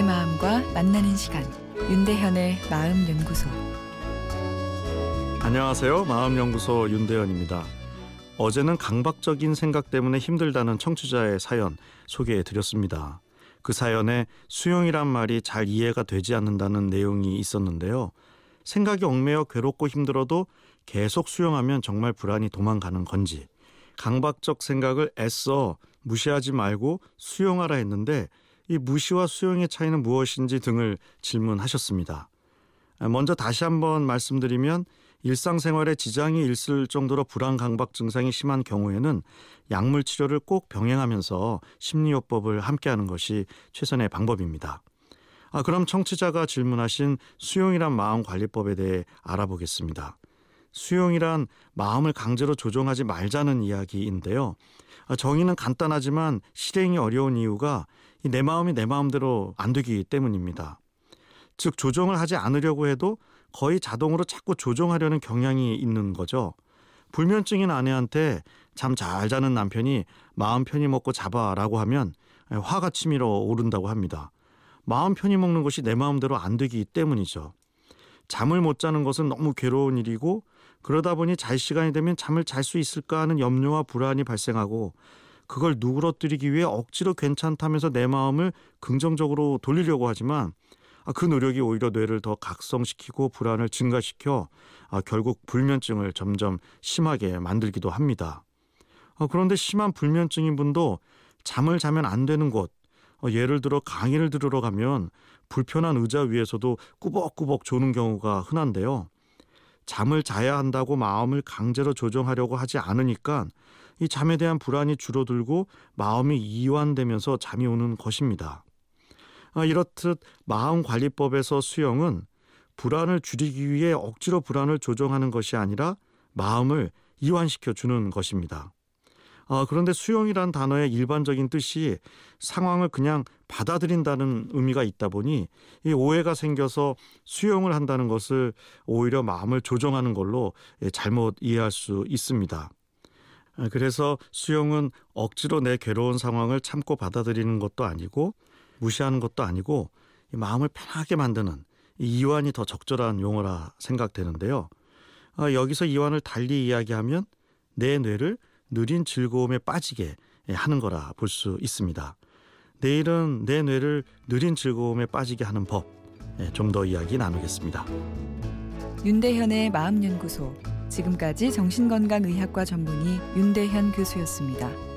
만나는 시간 윤대현의 마음 연구소 안녕하세요. 마음 연구소 윤대현입니다. 어제는 강박적인 생각 때문에 힘들다는 청취자의 사연 소개해 드렸습니다. 그 사연에 수용이란 말이 잘 이해가 되지 않는다는 내용이 있었는데요. 생각이 얽매여 괴롭고 힘들어도 계속 수용하면 정말 불안이 도망가는 건지, 강박적 생각을 애써 무시하지 말고 수용하라 했는데 이 무시와 수용의 차이는 무엇인지 등을 질문하셨습니다. 먼저 다시 한번 말씀드리면 일상생활에 지장이 있을 정도로 불안 강박 증상이 심한 경우에는 약물 치료를 꼭 병행하면서 심리요법을 함께하는 것이 최선의 방법입니다. 아, 그럼 청취자가 질문하신 수용이란 마음 관리법에 대해 알아보겠습니다. 수용이란 마음을 강제로 조종하지 말자는 이야기인데요. 아, 정의는 간단하지만 실행이 어려운 이유가 내 마음이 내 마음대로 안 되기 때문입니다. 즉 조정을 하지 않으려고 해도 거의 자동으로 자꾸 조종하려는 경향이 있는 거죠. 불면증인 아내한테 잠 잘 자는 남편이 마음 편히 먹고 잡아라고 하면 화가 치밀어 오른다고 합니다. 마음 편히 먹는 것이 내 마음대로 안 되기 때문이죠. 잠을 못 자는 것은 너무 괴로운 일이고 그러다 보니 잘 시간이 되면 잠을 잘 수 있을까 하는 염려와 불안이 발생하고 그걸 누그러뜨리기 위해 억지로 괜찮다면서 내 마음을 긍정적으로 돌리려고 하지만 아, 그 노력이 오히려 뇌를 더 각성시키고 불안을 증가시켜 아, 결국 불면증을 점점 심하게 만들기도 합니다. 아, 그런데 심한 불면증인 분도 잠을 자면 안 되는 곳, 어, 예를 들어 강의를 들으러 가면 불편한 의자 위에서도 꾸벅꾸벅 조는 경우가 흔한데요. 잠을 자야 한다고 마음을 강제로 조정하려고 하지 않으니까 이 잠에 대한 불안이 줄어들고 마음이 이완되면서 잠이 오는 것입니다. 아, 이렇듯 마음관리법에서 수영은 불안을 줄이기 위해 억지로 불안을 조정하는 것이 아니라 마음을 이완시켜 주는 것입니다. 아, 그런데 수용이란 단어의 일반적인 뜻이 상황을 그냥 받아들인다는 의미가 있다 보니 이 오해가 생겨서 수용을 한다는 것을 오히려 마음을 조정하는 걸로 예, 잘못 이해할 수 있습니다. 아, 그래서 수용은 억지로 내 괴로운 상황을 참고 받아들이는 것도 아니고 무시하는 것도 아니고 마음을 편하게 만드는 이완이 더 적절한 용어라 생각되는데요. 아, 여기서 이완을 달리 이야기하면 내 뇌를 느린 즐거움에 빠지게 하는 거라 볼 수 있습니다. 내일은 내 뇌를 느린 즐거움에 빠지게 하는 법 좀 더 이야기 나누겠습니다. 윤대현의 마음연구소 지금까지 정신건강의학과 전문의 윤대현 교수였습니다.